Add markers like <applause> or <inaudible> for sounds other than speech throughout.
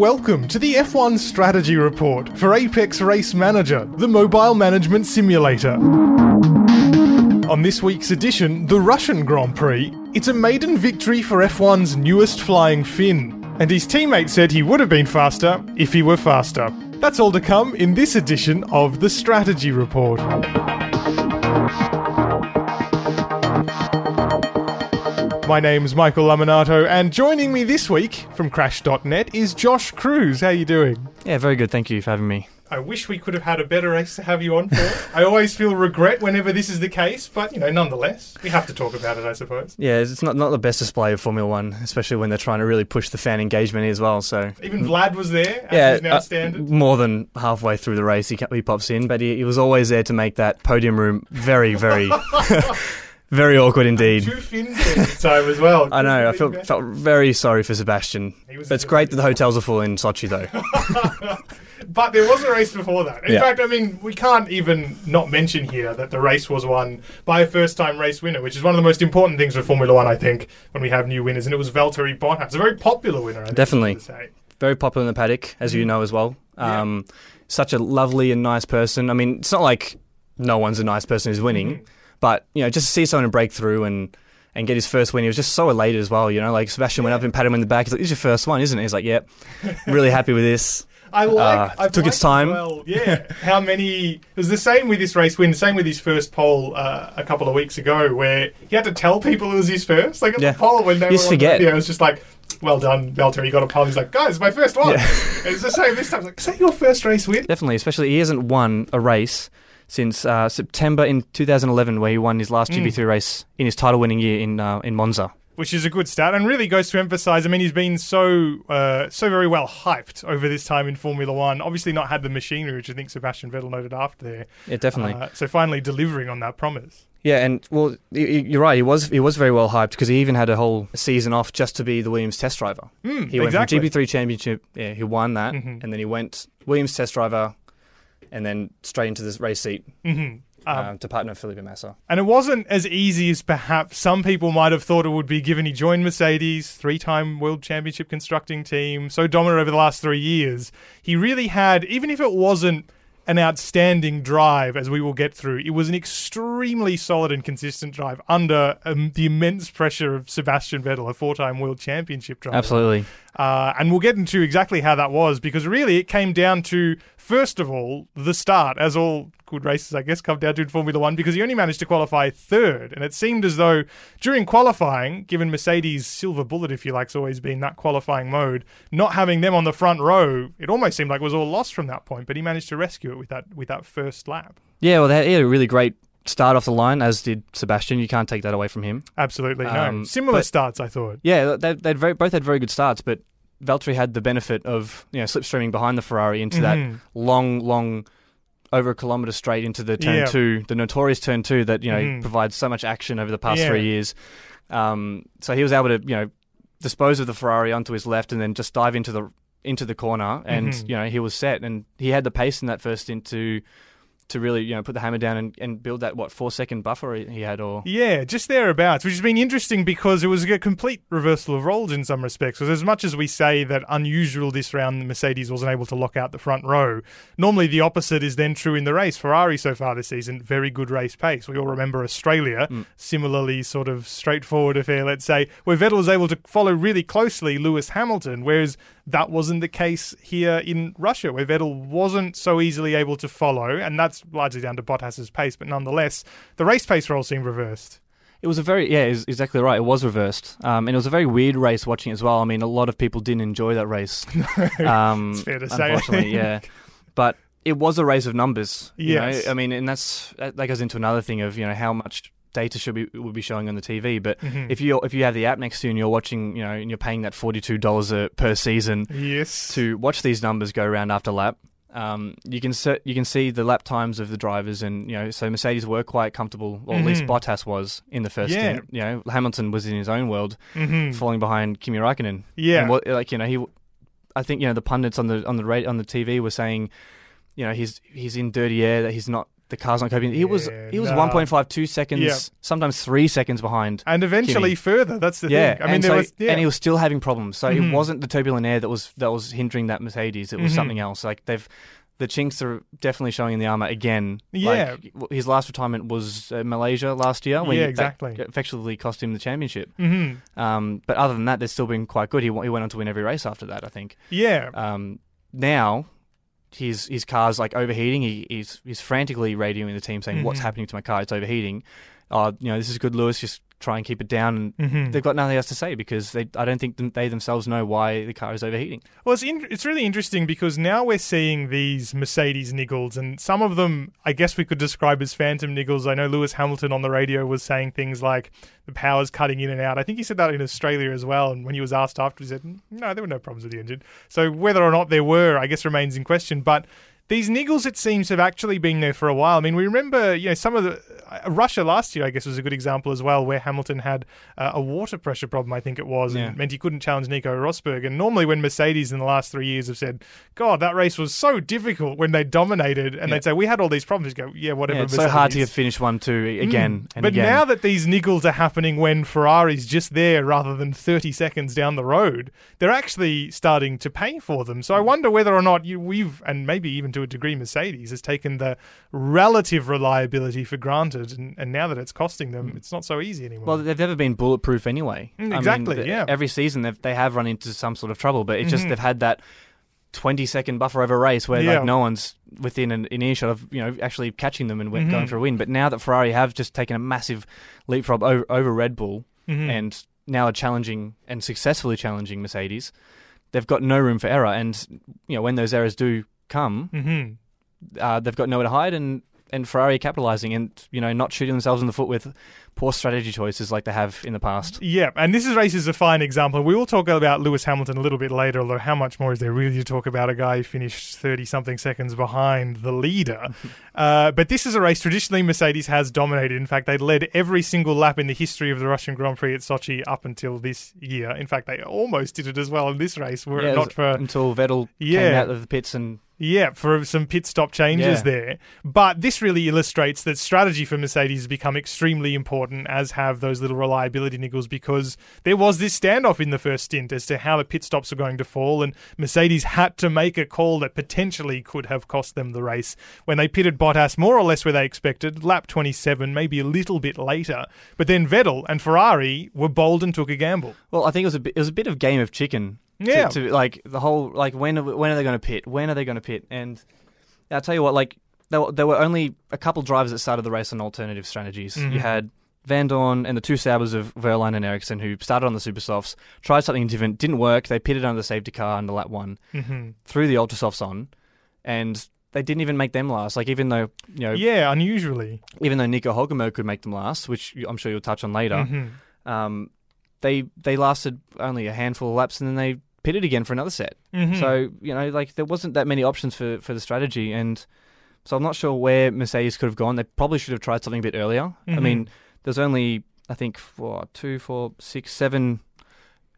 welcome to the F1 Strategy Report for Apex Race Manager, the mobile management simulator. On this week's edition, the Russian Grand Prix, it's a maiden victory for F1's newest flying Finn, and his teammate said he would have been faster if he were faster. That's all to come in this edition of the Strategy Report. My name's Michael Lamonato, and joining me this week from Crash.net is Josh Kruse. How you doing? Yeah, very good. Thank you for having me. I wish we could have had a better race to have you on for. <laughs> I always feel regret whenever this is the case, but you know, nonetheless, we have to talk about it, I suppose. Yeah, it's not not the best display of Formula One, especially when they're trying to really push the fan engagement as well. So even Vlad was there. As yeah, now uh, standard. more than halfway through the race, he, he pops in, but he, he was always there to make that podium room very, very, <laughs> very awkward indeed. Two Finns this time as well. I know. I felt felt very sorry for Sebastian. He was But it's great that the hotels are full in Sochi, though. <laughs> But there was a race before that. In Yeah. fact, I mean, we can't even not mention here that the race was won by a first-time race winner, which is one of the most important things for Formula One, I think, when we have new winners. And it was Valtteri Bottas, a very popular winner. I think, Definitely. very popular in the paddock, as you know as well. Yeah. Um, Such a lovely and nice person. I mean, it's not like no one's a nice person who's winning, Mm-hmm. But you know, just to see someone break through and and get his first win, he was just so elated as well. You know, like Sebastian went up and patted him in the back. He's like, "This is your first one, isn't it?" He's like, "Yep, <laughs> really happy with this." I like. Uh, I've took its time. Well, <laughs> yeah. How many? It was the same with this race win. Same with his first pole uh, a couple of weeks ago, where he had to tell people it was his first. Like at Yeah. the pole when they You were just forget. radio, it was just like, "Well done, Valtteri. You got a pole." He's like, "Guys, my first one." Yeah. <laughs> It's the same this time. It's Like, is that your first race win? Definitely, especially he hasn't won a race since uh, September in 2011, where he won his last Mm. GP3 race in his title-winning year in uh, in Monza. which is a good start and really goes to emphasize. I mean, he's been so uh, so very well hyped over this time in Formula One. Obviously, not had the machinery, which I think Sebastian Vettel noted after there. Yeah, definitely. Uh, so finally delivering on that promise. Yeah, and well, you're right. He was he was very well hyped because he even had a whole season off just to be the Williams test driver. Mm, He went exactly. from GP3 Championship. Yeah, he won that, Mhm. and then he went Williams test driver, and then straight into this race seat hmm Um, um, to partner Felipe Massa. and it wasn't as easy as perhaps some people might have thought it would be, given he joined Mercedes, three-time World Championship constructing team, so dominant over the last three years. He really had, even if it wasn't an outstanding drive, as we will get through. It was an extremely solid and consistent drive under um, the immense pressure of Sebastian Vettel, a four-time World Championship driver. Absolutely. Uh, and we'll get into exactly how that was because really it came down to, first of all, the start, as all good races, I guess, come down to in Formula One because he only managed to qualify third. And it seemed as though during qualifying, given Mercedes' silver bullet, if you like, has always been that qualifying mode, not having them on the front row, it almost seemed like it was all lost from that point. But he managed to rescue it with that with that first lap. Yeah, well, they had, a really great start off the line, as did Sebastian. You can't take that away from him. Absolutely no. Um, Similar but- starts, I thought. Yeah, they they'd very, both had very good starts, but Valtteri had the benefit of you know slipstreaming behind the Ferrari into that Mhm. long, long, over a kilometre straight into the turn Yeah. two, the notorious turn two that you know Mhm. provides so much action over the past Yeah. three years. Um, so he was able to you know dispose of the Ferrari onto his left and then just dive into the into the corner, and Mhm. you know he was set, and he had the pace in that first stint to to really you know put the hammer down and, and build that what four second buffer he had or Yeah, just thereabouts, which has been interesting because it was a complete reversal of roles in some respects. Because as much as we say that unusual this round, Mercedes wasn't able to lock out the front row, normally the opposite is then true in the race. Ferrari so far this season, very good race pace. We all remember Australia, Mm. similarly sort of straightforward affair, let's say, where Vettel was able to follow really closely Lewis Hamilton, whereas that wasn't the case here in Russia, where Vettel wasn't so easily able to follow, and that's largely down to Bottas's pace, but nonetheless, the race pace role seemed reversed. It was a very yeah, is exactly right. It was reversed, um, and it was a very weird race watching as well. I mean, a lot of people didn't enjoy that race. <laughs> Um, It's fair to say. unfortunately, yeah. But it was a race of numbers. You know? I mean, and that's that that goes into another thing of you know how much data should be will be showing on the TV. But Mhm. if you if you have the app next to you and you're watching, you know, and you're paying that forty two dollars per season yes, to watch these numbers go round after lap. Um, you can se- you can see the lap times of the drivers, and you know, so Mercedes were quite comfortable, or at least Mhm. Bottas was in the first. Yeah. stint. you know, Hamilton was in his own world, Mhm. falling behind Kimi Raikkonen. yeah, and what, like you know, he, I think you know the pundits on the on the rate on the TV were saying, you know, he's he's in dirty air that he's not the car's not coping. He was he was nah. 1.5, seconds, Yeah. sometimes three seconds behind. and eventually Kimi. further. That's the yeah, thing. I mean, and there so- was yeah. and he was still having problems. So Mhm. it wasn't the turbulent air that was that was hindering that Mercedes. It was Mhm. something else. Like they've the chinks are definitely showing in the armor again. Yeah. Like, his last retirement was uh, Malaysia last year. When Yeah, exactly. effectively cost him the championship. hmm Um, but other than that, they're still been quite good. He, he went on to win every race after that. I think. Yeah. Um, now. His his car's like overheating. He, he's he's frantically radioing the team saying, "What's Mhm. happening to my car? It's overheating." Uh, you know, this is good, Lewis. Just try and keep it down. And hmm they've got nothing else to say because they, I don't think they themselves know why the car is overheating. Well, it's, in, it's really interesting because now we're seeing these Mercedes niggles, and some of them I guess we could describe as phantom niggles. I know Lewis Hamilton on the radio was saying things like the power's cutting in and out. I think he said that in Australia as well, and when he was asked after, he said, no, there were no problems with the engine. So whether or not there were, I guess remains in question. But these niggles, it seems, have actually been there for a while. I mean, we remember, you know, some of the Russia last year, I guess, was a good example as well, where Hamilton had uh, a water pressure problem, I think it was, Yeah. and meant he couldn't challenge Nico Rosberg. And normally, when Mercedes in the last three years have said, "God, that race was so difficult," when they dominated, and Yeah. they'd say, "We had all these problems," you go, "Yeah, whatever." Yeah, it's so hard to Mercedes." finish one two again Mm. but again. now that these niggles are happening when Ferrari's just there rather than 30 seconds down the road, they're actually starting to pay for them. So I wonder whether or not you, we've, and maybe even to a degree, Mercedes has taken the relative reliability for granted, and, and now that it's costing them, it's not so easy anymore. well, they've never been bulletproof anyway. Mm, I mean, exactly, yeah. Every season they've, they have run into some sort of trouble, but it's just Mhm. they've had that twenty second buffer over a race where Yeah. like no one's within an, an earshot of you know actually catching them and win- Mhm. going for a win. But now that Ferrari have just taken a massive leapfrog over, over Red Bull Mhm. and now are challenging and successfully challenging Mercedes, they've got no room for error. And you know when those errors do come, Mhm. uh, they've got nowhere to hide, and and Ferrari capitalizing and you know not shooting themselves in the foot with poor strategy choices like they have in the past. Yeah, and this race is a fine example. We will talk about Lewis Hamilton a little bit later, although how much more is there really to talk about a guy who finished 30 something seconds behind the leader? <laughs> uh, but this is a race traditionally Mercedes has dominated. In fact, they led every single lap in the history of the Russian Grand Prix at Sochi up until this year. In fact, they almost did it as well in this race, were Yeah, it not for until Vettel came out of the pits and yeah, for some pit stop changes Yeah. there. But this really illustrates that strategy for Mercedes has become extremely important, as have those little reliability niggles, because there was this standoff in the first stint as to how the pit stops were going to fall, and Mercedes had to make a call that potentially could have cost them the race when they pitted Bottas more or less where they expected, lap 27, maybe a little bit later. But then Vettel and Ferrari were bold and took a gamble. well, I think it was a bit, it was a bit of game of chicken. To- Yeah. to, like the whole like when are- when are they going to pit? When are they going to pit? And I'll tell you what, like there, were- there were only a couple drivers that started the race on alternative strategies. Mhm. You had Vandoorne and the two Saubers of Wehrlein and Ericsson who started on the super softs, tried something different, didn't work. They pitted under the safety car under lap one, hmm threw the ultra softs on, and they didn't even make them last. Like even though you know, Yeah, unusually. even though Nico Hulkenberg could make them last, which I'm sure you'll touch on later, Mhm. um, they they lasted only a handful of laps and then they pitted again for another set. Mhm. So you know, like there wasn't that many options for for the strategy, and so I'm not sure where Mercedes could have gone. They probably should have tried something a bit earlier. I Mhm. mean, there's only I think four, two, four, six, seven,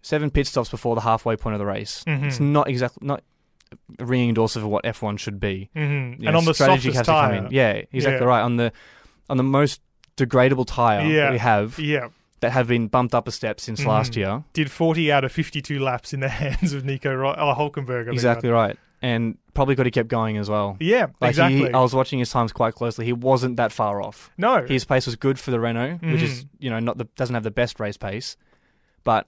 seven pit stops before the halfway point of the race. Mhm. It's not exactly not a ringing endorsement of what F1 should be. hmm You and know, on the strategy softest has to come in. Yeah, exactly Yeah. right. On the on the most degradable tire Yeah. we have Yeah, that have been bumped up a step since last Mhm. year. did 40 out of 52 laps in the <laughs> hands of Nico Ro- oh, Hulkenberg. I Exactly your right. And probably could have kept going as well. Yeah, Like exactly. he, I was watching his times quite closely. He wasn't that far off. no, His pace was good for the Renault, which is Mhm. you know not the doesn't have the best race pace, but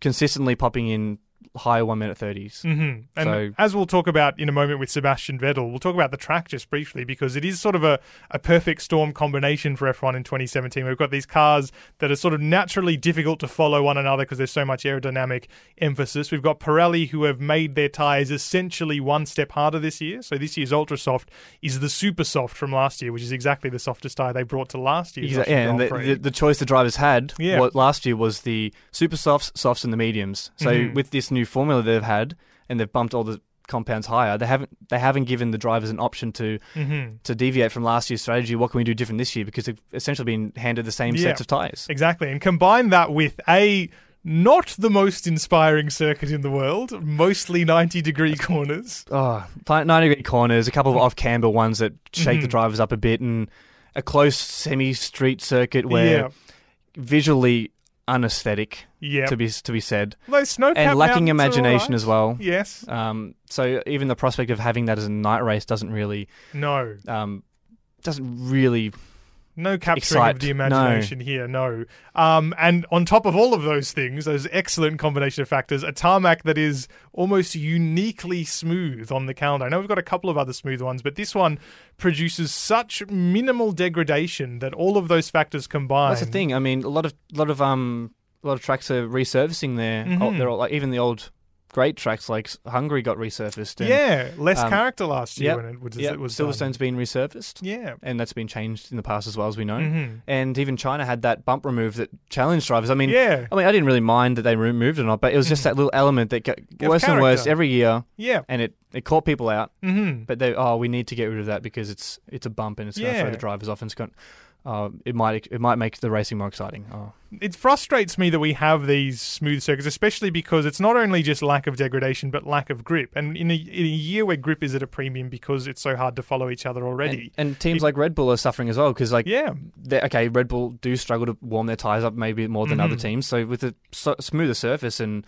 consistently popping in high one minute thirties. hmm And So- as we'll talk about in a moment with Sebastian Vettel, we'll talk about the track just briefly because it is sort of a, a perfect storm combination for F1 in 2017. We've got these cars that are sort of naturally difficult to follow one another because there's so much aerodynamic emphasis. We've got Pirelli who have made their tyres essentially one step harder this year. So this year's Ultra Soft is the Super Soft from last year, which is exactly the softest tyre they brought to last year. Exactly. Yeah, and the, the, the choice the drivers had Yeah. what last year was the super softs, softs, and the mediums. So Mhm. with this new formula they've had, and they've bumped all the compounds higher, they haven't they haven't given the drivers an option to Mhm. to deviate from last year's strategy. What can we do different this year? Because they've essentially been handed the same Yeah. sets of tires. Exactly. And combine that with a not the most inspiring circuit in the world, mostly 90 degree <laughs> corners. Oh, 90 degree corners, a couple of off camber ones that shake the Mhm. drivers up a bit, and a close semi street circuit where yeah. visually unaesthetic, Yeah. to be to be said, snow and lacking imagination as well. Yes. Um, so even the prospect of having that as a night race doesn't really No. um, doesn't really No capturing Excite. of the imagination here, no. Um, and on top of all of those things, those excellent combination of factors, a tarmac that is almost uniquely smooth on the calendar. I know we've got a couple of other smooth ones, but this one produces such minimal degradation that all of those factors combined. That's the thing. I mean, a lot of lot of um a lot of tracks are resurfacing there. Mhm. they're all, like even the old great tracks like Hungary got resurfaced. And, Yeah, less um, character last year yep, when it was, yeah, it was done. Silverstone's been resurfaced, Yeah. and that's been changed in the past as well as we know. hmm And even China had that bump remove that challenged drivers. I mean, Yeah. I mean, I didn't really mind that they removed it or not, but it was just that little element that got worse and worse every year, Yeah. and it, it caught people out. hmm But they, oh, we need to get rid of that because it's it's a bump and it's going to throw the drivers off and it's going. Uh, it might it might make the racing more exciting. Oh. It frustrates me that we have these smooth circuits, especially because it's not only just lack of degradation, but lack of grip. And in a, in a year where grip is at a premium because it's so hard to follow each other already. And, and teams It- like Red Bull are suffering as well because like yeah. okay, Red Bull do struggle to warm their tires up maybe more than other Mhm. teams. So with a so, smoother surface and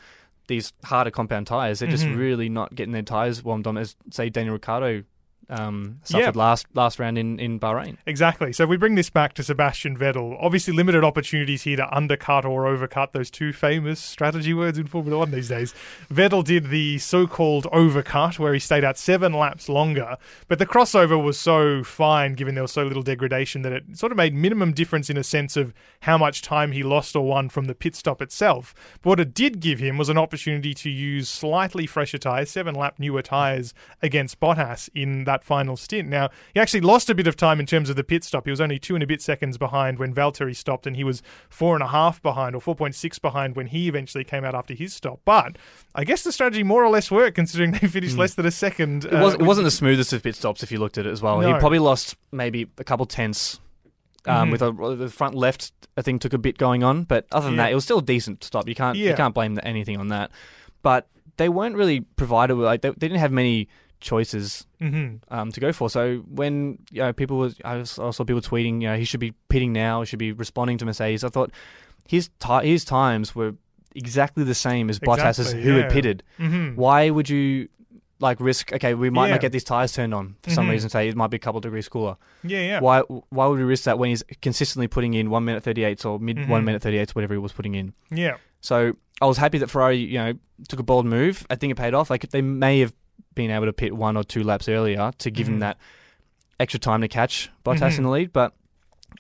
these harder compound tires, they're just Mhm. really not getting their tires warmed on as say Daniel Ricciardo um, suffered last last round in in Bahrain. Exactly. So if we bring this back to Sebastian Vettel. Obviously, limited opportunities here to undercut or overcut those two famous strategy words in Formula One these days. Vettel did the so-called overcut, where he stayed out seven laps longer, but the crossover was so fine, given there was so little degradation, that it sort of made minimum difference in a sense of how much time he lost or won from the pit stop itself. But what it did give him was an opportunity to use slightly fresher tyres, seven-lap newer tyres against Bottas in that final stint. Now, he actually lost a bit of time in terms of the pit stop. He was only two and a bit seconds behind when Valtteri stopped, and he was four and a half behind or 4.6 behind when he eventually came out after his stop. But I guess the strategy more or less worked considering they finished less than a second. It, was, uh, wasn't the smoothest of pit stops if you looked at it as well. No. He probably lost maybe a couple tenths. Um, Mhm. With a, the front left, I think took a bit going on, but other than Yeah. that, it was still a decent stop. You can't Yeah. you can't blame anything on that. But they weren't really provided with like they, they didn't have many choices Mhm. um, to go for. So when you know people was I saw people tweeting, you know, he should be pitting now, he should be responding to Mercedes. I thought his ti his times were exactly the same as Bottas's, who yeah. had pitted. Mhm. Why would you like risk? Okay, we might Yeah. not get these tires turned on for some Mhm. reason. Say it might be a couple degrees cooler. Yeah, yeah. Why why would we risk that when he's consistently putting in one minute thirty eights or mid one minute thirty eights, whatever he was putting in? Yeah. So I was happy that Ferrari, you know, took a bold move. I think it paid off. Like they may have been able to pit one or two laps earlier to give Mhm. him that extra time to catch Bottas Mhm. in the lead. But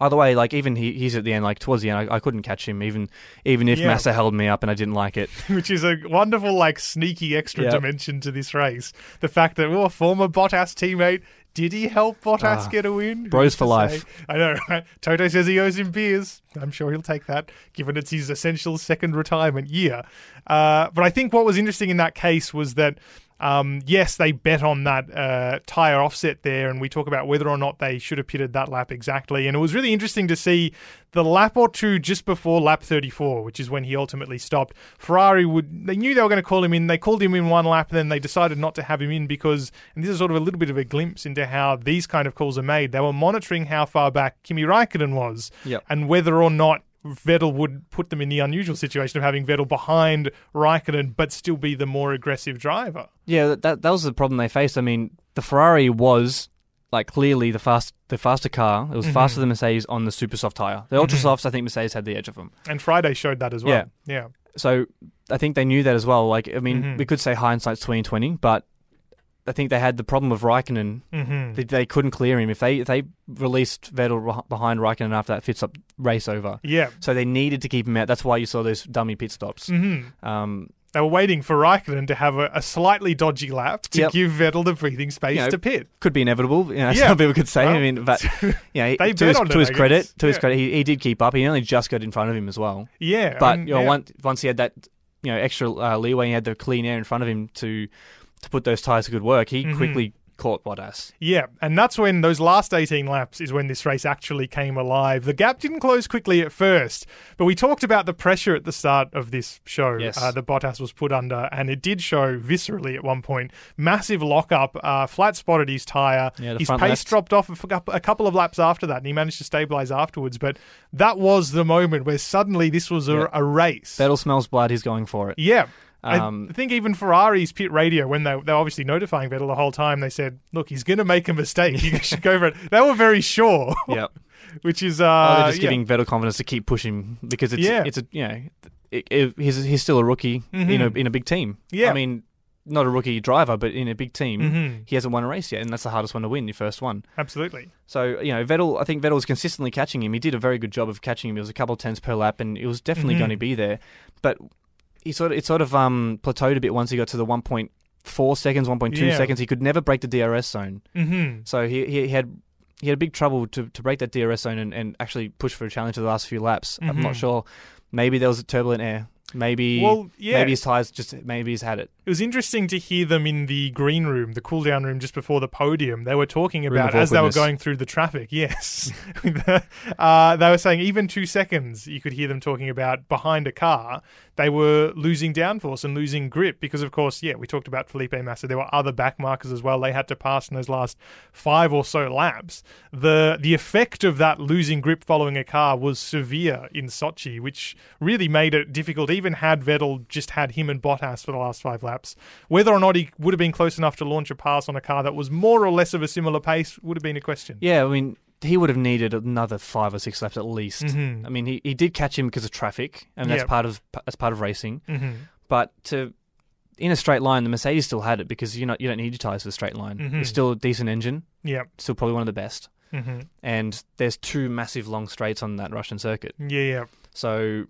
either way, like even he, he's at the end, like towards the end, I, I couldn't catch him. Even even if Yeah. Massa held me up and I didn't like it. <laughs> Which is a wonderful, like, sneaky extra Yeah. dimension to this race. The fact that, oh, a former Bottas teammate, did he help Bottas Ah, get a win? Bros for life. say? I know, right? Toto says he owes him beers. I'm sure he'll take that, given it's his essential second retirement year. Uh, but I think what was interesting in that case was that. Um, yes, they bet on that uh, tire offset there, and we talk about whether or not they should have pitted that lap exactly. And it was really interesting to see the lap or two just before lap 34, which is when he ultimately stopped. Ferrari would they knew they were going to call him in. They called him in one lap, then they decided not to have him in because, and this is sort of a little bit of a glimpse into how these kind of calls are made. They were monitoring how far back Kimi Raikkonen was, Yep. and whether or not Vettel would put them in the unusual situation of having Vettel behind Raikkonen, but still be the more aggressive driver. Yeah, that, that that was the problem they faced. I mean, the Ferrari was like clearly the fast the faster car. It was Mhm. faster than Mercedes on the super soft tire. The ultra softs, I think Mercedes had the edge of them. And Friday showed that as well. Yeah. yeah. So I think they knew that as well. Like I mean, Mhm. we could say hindsight's twenty twenty, but I think they had the problem of Raikkonen. Mm-hmm. They, they couldn't clear him if they if they released Vettel behind Raikkonen after that fits up race over. Yeah. So they needed to keep him out. That's why you saw those dummy pit stops. Mm-hmm. Um, They were waiting for Raikkonen to have a, a slightly dodgy lap to Yep. give Vettel the breathing space You know, to pit. could be inevitable. You know, Yeah. some people could say. Well, I mean, but <laughs> you know, to his, to it, his credit, to his credit, he, he did keep up. He only just got in front of him as well. Yeah. But and- you know, yeah. once once he had that you know extra uh, leeway, he had the clean air in front of him to to put those tires to good work. He Mhm. quickly caught Bottas. Yeah, and that's when those last 18 laps is when this race actually came alive. The gap didn't close quickly at first, but we talked about the pressure at the start of this show Yes. uh, that Bottas was put under, and it did show viscerally at one point. Massive lockup, uh, flat spotted his tyre. Yeah, his pace left. dropped off a couple of laps after that, and he managed to stabilise afterwards. But that was the moment where suddenly this was a, Yeah. a race. Battle smells blood. He's going for it. Yeah. Um, I think even Ferrari's pit radio, when they, they were obviously notifying Vettel the whole time, they said, look, he's going to make a mistake. You <laughs> should go for it. They were very sure, Yep. <laughs> which is. Oh, Uh, they're just yeah. giving Vettel confidence to keep pushing because it's Yeah. it's a you know it, it, he's he's still a rookie in a Mhm. in a big team. Yeah. I mean not a rookie driver, but in a big team, Mhm. he hasn't won a race yet, and that's the hardest one to win, your first one. Absolutely. So you know Vettel, I think Vettel was consistently catching him. He did a very good job of catching him. It was a couple of tenths per lap, and it was definitely Mhm. going to be there. But he sort of it sort of um plateaued a bit once he got to the one point four seconds, one point two Yeah. seconds. He could never break the DRS zone. hmm So he, he had he had big trouble to, to break that DRS zone and, and actually push for a challenge to the last few laps. I'm Mhm. not sure. Maybe there was a turbulent air. Maybe Well, yeah. maybe his tires just maybe he's had it. It was interesting to hear them in the green room, the cool down room just before the podium. They were talking Room about as they were going through the traffic. Yes, <laughs> uh, they were saying even two seconds, you could hear them talking about behind a car. They were losing downforce and losing grip because, of course, yeah, we talked about Felipe Massa. There were other back markers as well. They had to pass in those last five or so laps. the The effect of that losing grip following a car was severe in Sochi, which really made it difficult. Even had Vettel just had him and Bottas for the last five laps, whether or not he would have been close enough to launch a pass on a car that was more or less of a similar pace would have been a question. Yeah, I mean he would have needed another five or six laps at least. Mhm. I mean he, he did catch him because of traffic, and that's Yep. part of that's part of racing. hmm But to in a straight line, the Mercedes still had it because you know you don't need your tires for a straight line. Mhm. It's still a decent engine, Yeah. still probably one of the best. hmm And there's two massive long straights on that Russian circuit. Yeah. Yeah. So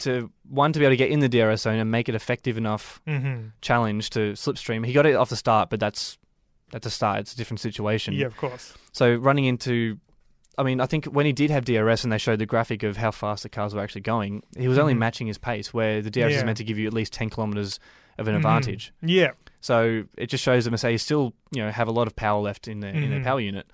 to one to be able to get in the DRS zone and make it effective enough hmm challenge to slipstream. He got it off the start, but that's that's a start. It's a different situation. Yeah. Of course. So running into, I mean, I think when he did have DRS and they showed the graphic of how fast the cars were actually going, he was only Mhm. matching his pace. Where the DRS is meant to give you at least ten kilometers of an Mhm. advantage. Yeah. So it just shows that Mercedes still, you know, have a lot of power left in their in their Mhm. power unit.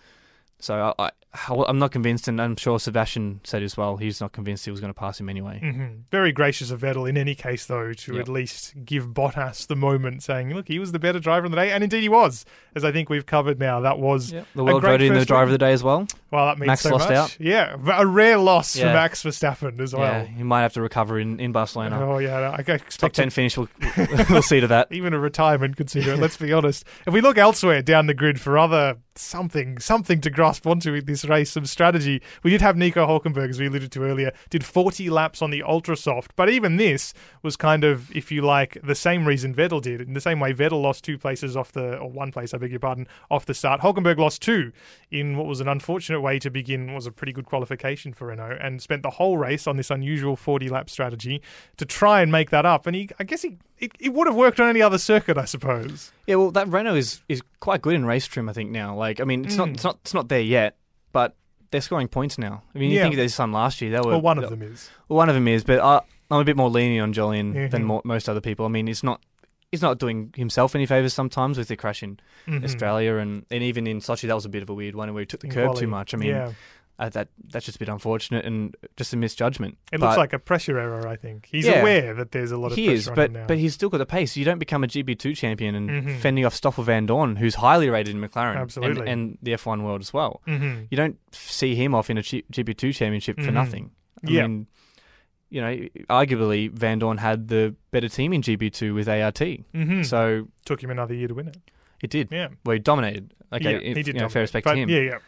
So I, I, I'm not convinced, and I'm sure Sebastian said as well. He's not convinced he was going to pass him anyway. hmm Very gracious of Vettel in any case, though, to Yep. at least give Bottas the moment, saying, "Look, he was the better driver of the day," and indeed he was, as I think we've covered now. That was The world great voted in the driver of the day as well. well, that means Max so lost much. out. Yeah, a rare loss for Yeah. Max Verstappen as yeah, well. he might have to recover in, in Barcelona. Oh yeah, I expect Top ten finish. We'll, <laughs> we'll see to that. even a retirement consider it. Let's be honest. If we look elsewhere down the grid for other something, something to grasp onto in this race, some strategy, we did have Nico Hulkenberg, as we alluded to earlier, did 40 laps on the Ultra Soft. But even this was kind of, if you like, the same reason Vettel did. In the same way, Vettel lost two places off the, or one place, I beg your pardon, off the start. Hulkenberg lost two in what was an unfortunate way to begin, was a pretty good qualification for Renault, and spent the whole race on this unusual 40 lap strategy to try and make that up. And he, I guess he, it, it would have worked on any other circuit, I suppose. Yeah, well, that Renault is, is quite good in race trim. I think now. Like, I mean, it's not Mm. it's not it's not there yet, but they're scoring points now. I mean, you Yeah. think there's some last year. They were Well, one of them is. Well, one of them is, but I, I'm a bit more lenient on Jolyon Mhm. than mo- most other people. I mean, it's not he's not doing himself any favors sometimes with the crash in Mhm. Australia and, and even in Sochi. That was a bit of a weird one where he took the In curb quali. too much. I mean, yeah. Uh, that that's just a bit unfortunate and just a misjudgment. It But looks like a pressure error, I think. He's Yeah. aware that there's a lot of he pressure is, on but him now. but he's still got the pace. You don't become a GP2 champion and Mhm. fending off Stoffel Vandoorne, who's highly rated in McLaren, and- Absolutely. and, the F1 world as well. hmm You don't see him off in a GP2 championship for Mhm. nothing. I Yeah. mean, you know, arguably Van Dorn had the better team in GP2 with ART, hmm so Took him another year to win it. it did. Yeah. Well, he dominated. Okay, yeah, if- he did. you know, fair respect but, to him. Yeah, yeah.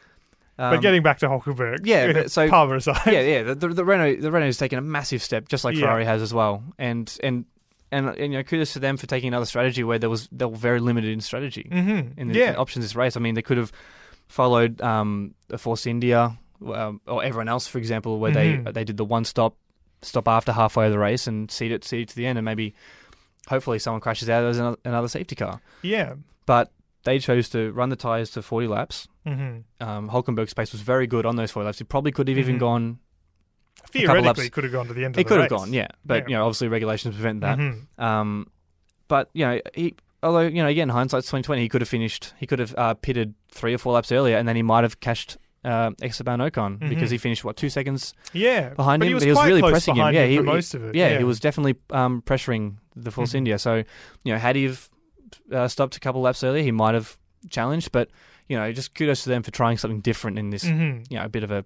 Um, but getting back to Hulkenberg. yeah, <laughs> but so- Palmer aside. yeah, yeah. The, the, the Renault, the Renault's taken a massive step, just like Yeah. Ferrari has as well. And and and, and you know, kudos to them for taking another strategy where there was they were very limited in strategy hmm in the yeah. options this race. I mean, they could have followed um, the Force India um, or everyone else, for example, where Mhm. they they did the one stop stop after halfway of the race and seed it seed it to the end, and maybe hopefully someone crashes out as another, another safety car. Yeah. But they chose to run the tires to 40 laps. Hmm Um, Hulkenberg's pace was very good on those four laps. He probably could have even Mhm. gone. Theoretically, laps. He could have gone to the end of He the could have gone, yeah. But Yeah. you know, obviously regulations prevent that. Mhm. Um, but you know, he although you know, again, hindsight's twenty twenty. He could have finished. He could have uh, pitted three or four laps earlier, and then he might have cashed uh, Esteban Ocon Mhm. because he finished what two seconds Yeah, behind but him. He was, but he was really pressing him. behind Yeah, he, for most of it. yeah, he was definitely um, pressuring the Force Mhm. India. So you know, had he have, uh, stopped a couple laps earlier, he might have challenged. But you know, just kudos to them for trying something different in this. Mhm. You know, a bit of a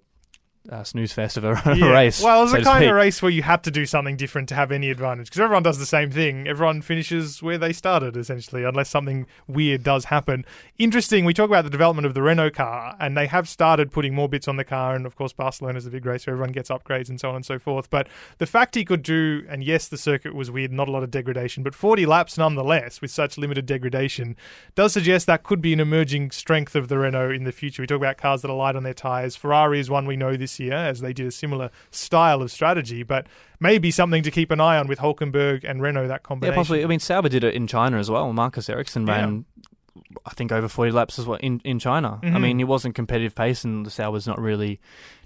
uh, snooze fest of a <laughs> Yeah. race. Well, it was so a kind speak. of race where you had to do something different to have any advantage because everyone does the same thing. Everyone finishes where they started, essentially, unless something weird does happen. Interesting, we talk about the development of the Renault car, and they have started putting more bits on the car. And of course, Barcelona is a big race where everyone gets upgrades and so on and so forth. But the fact he could do, and yes, the circuit was weird, not a lot of degradation, but 40 laps nonetheless with such limited degradation does suggest that could be an emerging strength of the Renault in the future. We talk about cars that are light on their tyres. Ferrari is one we know this year, as they did a similar style of strategy, but maybe something to keep an eye on with Hulkenberg and Renault, that combination. Yeah, possibly. I mean, Sauber did it in China as well. Marcus Ericsson Yeah. I think, over 40 laps as well in, in China. I Mhm. mean, it wasn't competitive pace, and the Sauber's not really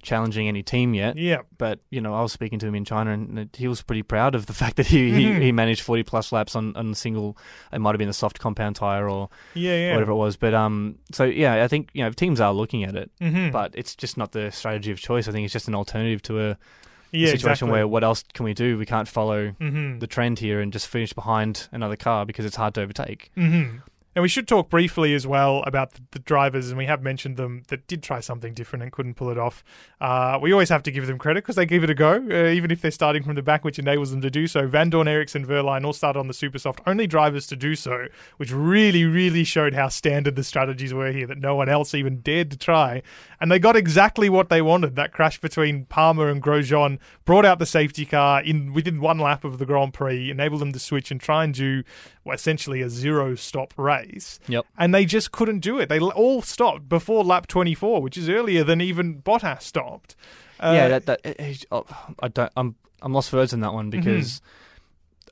challenging any team yet. Yeah. But, you know, I was speaking to him in China, and he was pretty proud of the <laughs> fact that he, Mhm. he, he managed 40 plus laps on, on a single, it might have been a soft compound tyre or Yeah, yeah. whatever it was. But, um, so, yeah, I think, you know, teams are looking at it, Mhm. but it's just not the strategy of choice. I think it's just an alternative to a, yeah, situation exactly. where what else can we do? We can't follow Mhm. the trend here and just finish behind another car because it's hard to overtake. And we should talk briefly as well about the, the drivers, and we have mentioned them that did try something different and couldn't pull it off. Uh, we always have to give them credit because they give it a go, uh, even if they're starting from the back, which enables them to do so. Vandoorne, Ericsson, Wehrlein all started on the super soft, only drivers to do so, which really, really showed how standard the strategies were here that no one else even dared to try. And they got exactly what they wanted. That crash between Palmer and Grosjean brought out the safety car in within one lap of the Grand Prix, enabled them to switch and try and do essentially a zero stop race. Yep. And they just couldn't do it. They all stopped before lap 24, which is earlier than even Bottas stopped. Uh, yeah, that that eh, oh, I don't. I'm I'm lost for words on that one Mm-hmm. because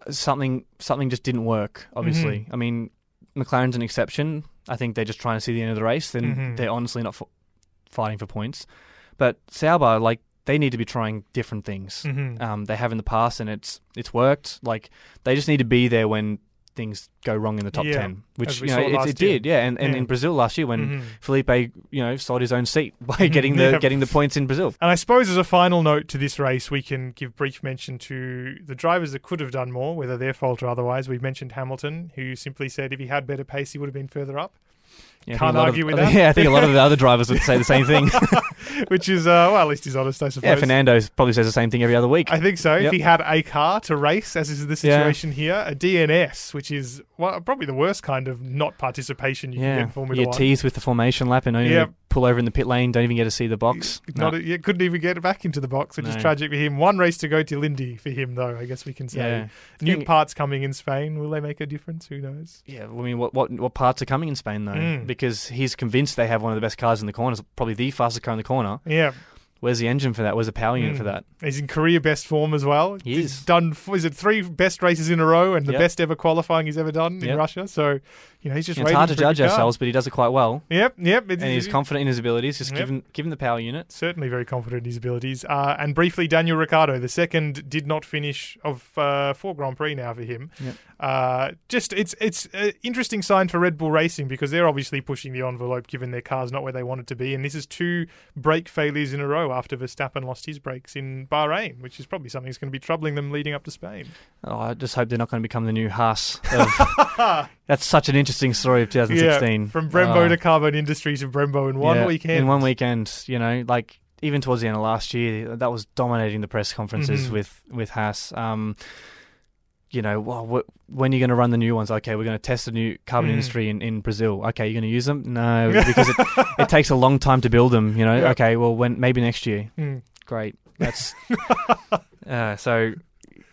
something something just didn't work. Obviously, Mm-hmm. I mean, McLaren's an exception. I think they're just trying to see the end of the race. Then Mhm. they're honestly not f- fighting for points. But Sauber, like, they need to be trying different things. mhm. Um, they have in the past, and it's it's worked. Like they just need to be there when things go wrong in the top Yeah, ten, which you know it, it did. Yeah, and, and Yeah. in Brazil last year when Mhm. Felipe, you know, sold his own seat <laughs> by getting the Yeah. getting the points in Brazil. And I suppose as a final note to this race, we can give brief mention to the drivers that could have done more, whether their fault or otherwise. We've mentioned Hamilton, who simply said if he had better pace, he would have been further up, Yeah, I think Can't a lot argue of, with that. Yeah, I think a lot of the other drivers would say the same thing. <laughs> which is, uh, well, at least he's honest, I suppose. yeah, Fernando probably says the same thing every other week. I think so. If he had a car to race, as is the Yeah. situation here, a DNS, which is well, probably the worst kind of not participation you can get in Formula you One. tease with the formation lap and only Yep. pull over in the pit lane, don't even get to see the box. Not No. you couldn't even get back into the box, which is tragic for him. One race to go to Lindy for him, though. I guess we can say yeah, new Thing- parts coming in Spain. Will they make a difference? Who knows? yeah. I mean, what what what parts are coming in Spain though? Mm. Because he's convinced they have one of the best cars in the corners, probably the fastest car in the corner. Yeah, Where's the engine for that? Where's the power unit Mm. for that? he's in career best form as well. He He's is. done. Is it three best races in a row and the Yep. best ever qualifying he's ever done in Yep. Russia? So you know he's just. it's hard to judge ourselves, but he does it quite well, Yep, yep. And he's confident in his abilities. Just Yep. give him give him the power unit. certainly very confident in his abilities. Uh, and briefly, Daniel Ricciardo, the second, did not finish of uh, four Grand Prix now for him. Yep. Uh, just it's it's an interesting sign for Red Bull Racing because they're obviously pushing the envelope given their car's not where they want it to be, and this is two brake failures in a row after Verstappen lost his brakes in Bahrain, which is probably something that's going to be troubling them leading up to Spain. Oh, I just hope they're not going to become the new Haas. <laughs> Of, that's such an interesting story of 2016. Yeah, from Brembo Uh, to Carbon Industries to Brembo in one yeah, weekend. In one weekend, you know, like even towards the end of last year, that was dominating the press conferences Mhm. with with Haas. Um, you know, well, wh- when are you going to run the new ones? Okay, we're going to test the new carbon Mhm. industry in, in Brazil. Okay, you're going to use them? No, <laughs> because it, it takes a long time to build them. You know, Yeah. okay, well, when maybe next year. Mm. Great. That's <laughs> uh, so.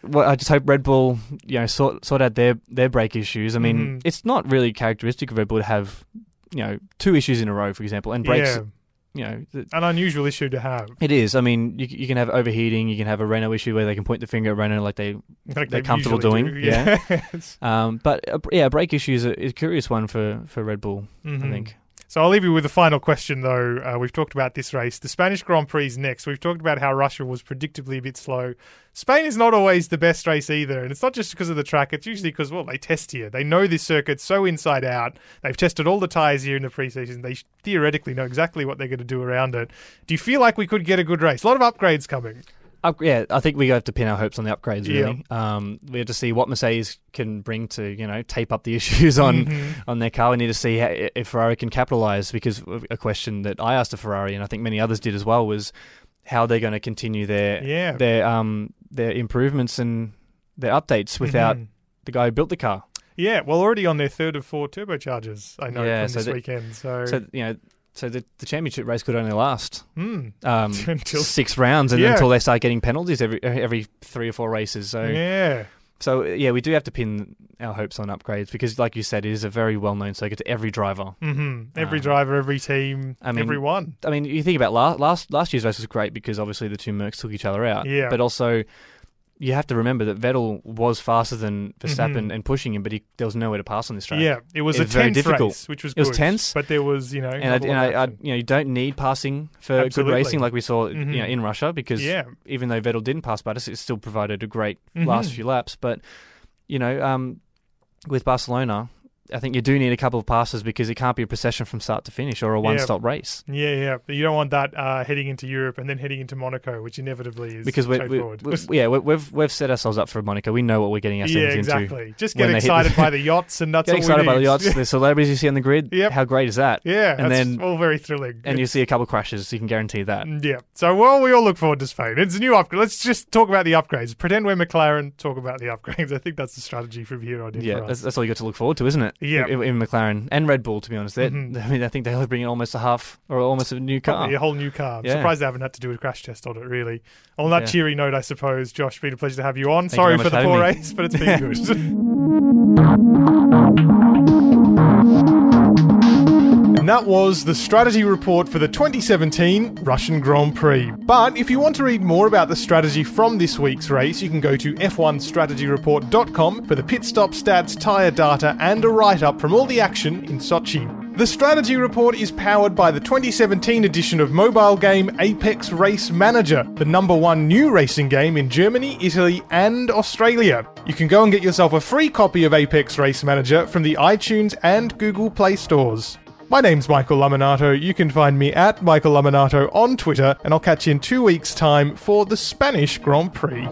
Well, I just hope Red Bull, you know, sort sort out their their brake issues. I mean, Mhm. it's not really characteristic of Red Bull to have, you know, two issues in a row, for example, and brakes. yeah, You know, th- an unusual issue to have. it is. I mean, you, you can have overheating. You can have a Renault issue where they can point the finger at Renault like they. Like They're comfortable doing, do. yeah. <laughs> Yes. Um, but uh, yeah, a brake issue is a, is a curious one for for Red Bull. I Mhm. think. So I'll leave you with a final question, though. Uh, we've talked about this race. The Spanish Grand Prix is next. We've talked about how Russia was predictably a bit slow. Spain is not always the best race either, and it's not just because of the track. It's usually because well, they test here. They know this circuit so inside out. They've tested all the tyres here in the preseason. They theoretically know exactly what they're going to do around it. Do you feel like we could get a good race? A lot of upgrades coming. Up, yeah, I think we have to pin our hopes on the upgrades. Really, yeah. um, we have to see what Mercedes can bring to you know tape up the <laughs> issues on mm-hmm. on their car. We need to see how, if Ferrari can capitalize. Because a question that I asked a Ferrari, and I think many others did as well, was how they're going to continue their yeah. their um their improvements and their updates without mm-hmm. the guy who built the car. Yeah, well, already on their third of four turbochargers, I know yeah, from so this the, weekend. So, so you know, so the, the championship race could only last mm. um, <laughs> six rounds, and yeah. until they start getting penalties every every three or four races. So yeah. So yeah, we do have to pin our hopes on upgrades because, like you said, it is a very well-known circuit to every driver. Mm-hmm. Every um, driver, every team, I mean, everyone. I mean, you think about last last last year's race was great because obviously the two Mercs took each other out. Yeah. But also you have to remember that Vettel was faster than Verstappen mm-hmm. and pushing him, but he, there was nowhere to pass on this track. Yeah, it was, it was a very difficult. Race, which was it was tense, but there was you know, and, I, and I, I, you know, you don't need passing for Absolutely. good racing like we saw mm-hmm. you know in Russia because yeah. even though Vettel didn't pass Bottas, it still provided a great mm-hmm. last few laps. But you know, um, with Barcelona, I think you do need a couple of passes because it can't be a procession from start to finish or a one-stop yeah. race. Yeah, yeah. But you don't want that uh, heading into Europe and then heading into Monaco, which inevitably is because we're, we're, we're, yeah we've we've set ourselves up for Monaco. We know what we're getting ourselves yeah, exactly. into. Just get excited by the yachts and <laughs> that's get excited by the yachts. the celebrities you see on the grid. Yep. How great is that? Yeah, and then all very thrilling. And you see a couple crashes. You can guarantee that. Mm, yeah. So well, we all look forward to Spain. It's a new upgrade. Let's just talk about the upgrades. Pretend we're McLaren. Talk about the upgrades. <laughs> I think that's the strategy from here on in. Yeah, that's, that's, all you got to look forward to, isn't it? Yeah. In McLaren McLaren and Red Bull, to be honest. Mm-hmm. <laughs> I mean, I think they'll bring in almost a half or almost a new car. Probably a whole new car. I'm yeah. surprised they haven't had to do a crash test on it, really. On that yeah. cheery note, I suppose, Josh, been a pleasure to have you on. Thank Sorry you for the poor race, but it's been <laughs> good. <laughs> And that was the strategy report for the 2017 Russian Grand Prix. But if you want to read more about the strategy from this week's race, you can go to f1strategyreport.com for the pit stop stats, tyre data, and a write up from all the action in Sochi. The strategy report is powered by the 2017 edition of mobile game Apex Race Manager, the number one new racing game in Germany, Italy, and Australia. You can go and get yourself a free copy of Apex Race Manager from the iTunes and Google Play stores. My name's Michael Lamonato. You can find me at Michael Lamonato on Twitter, and I'll catch you in two weeks' time for the Spanish Grand Prix.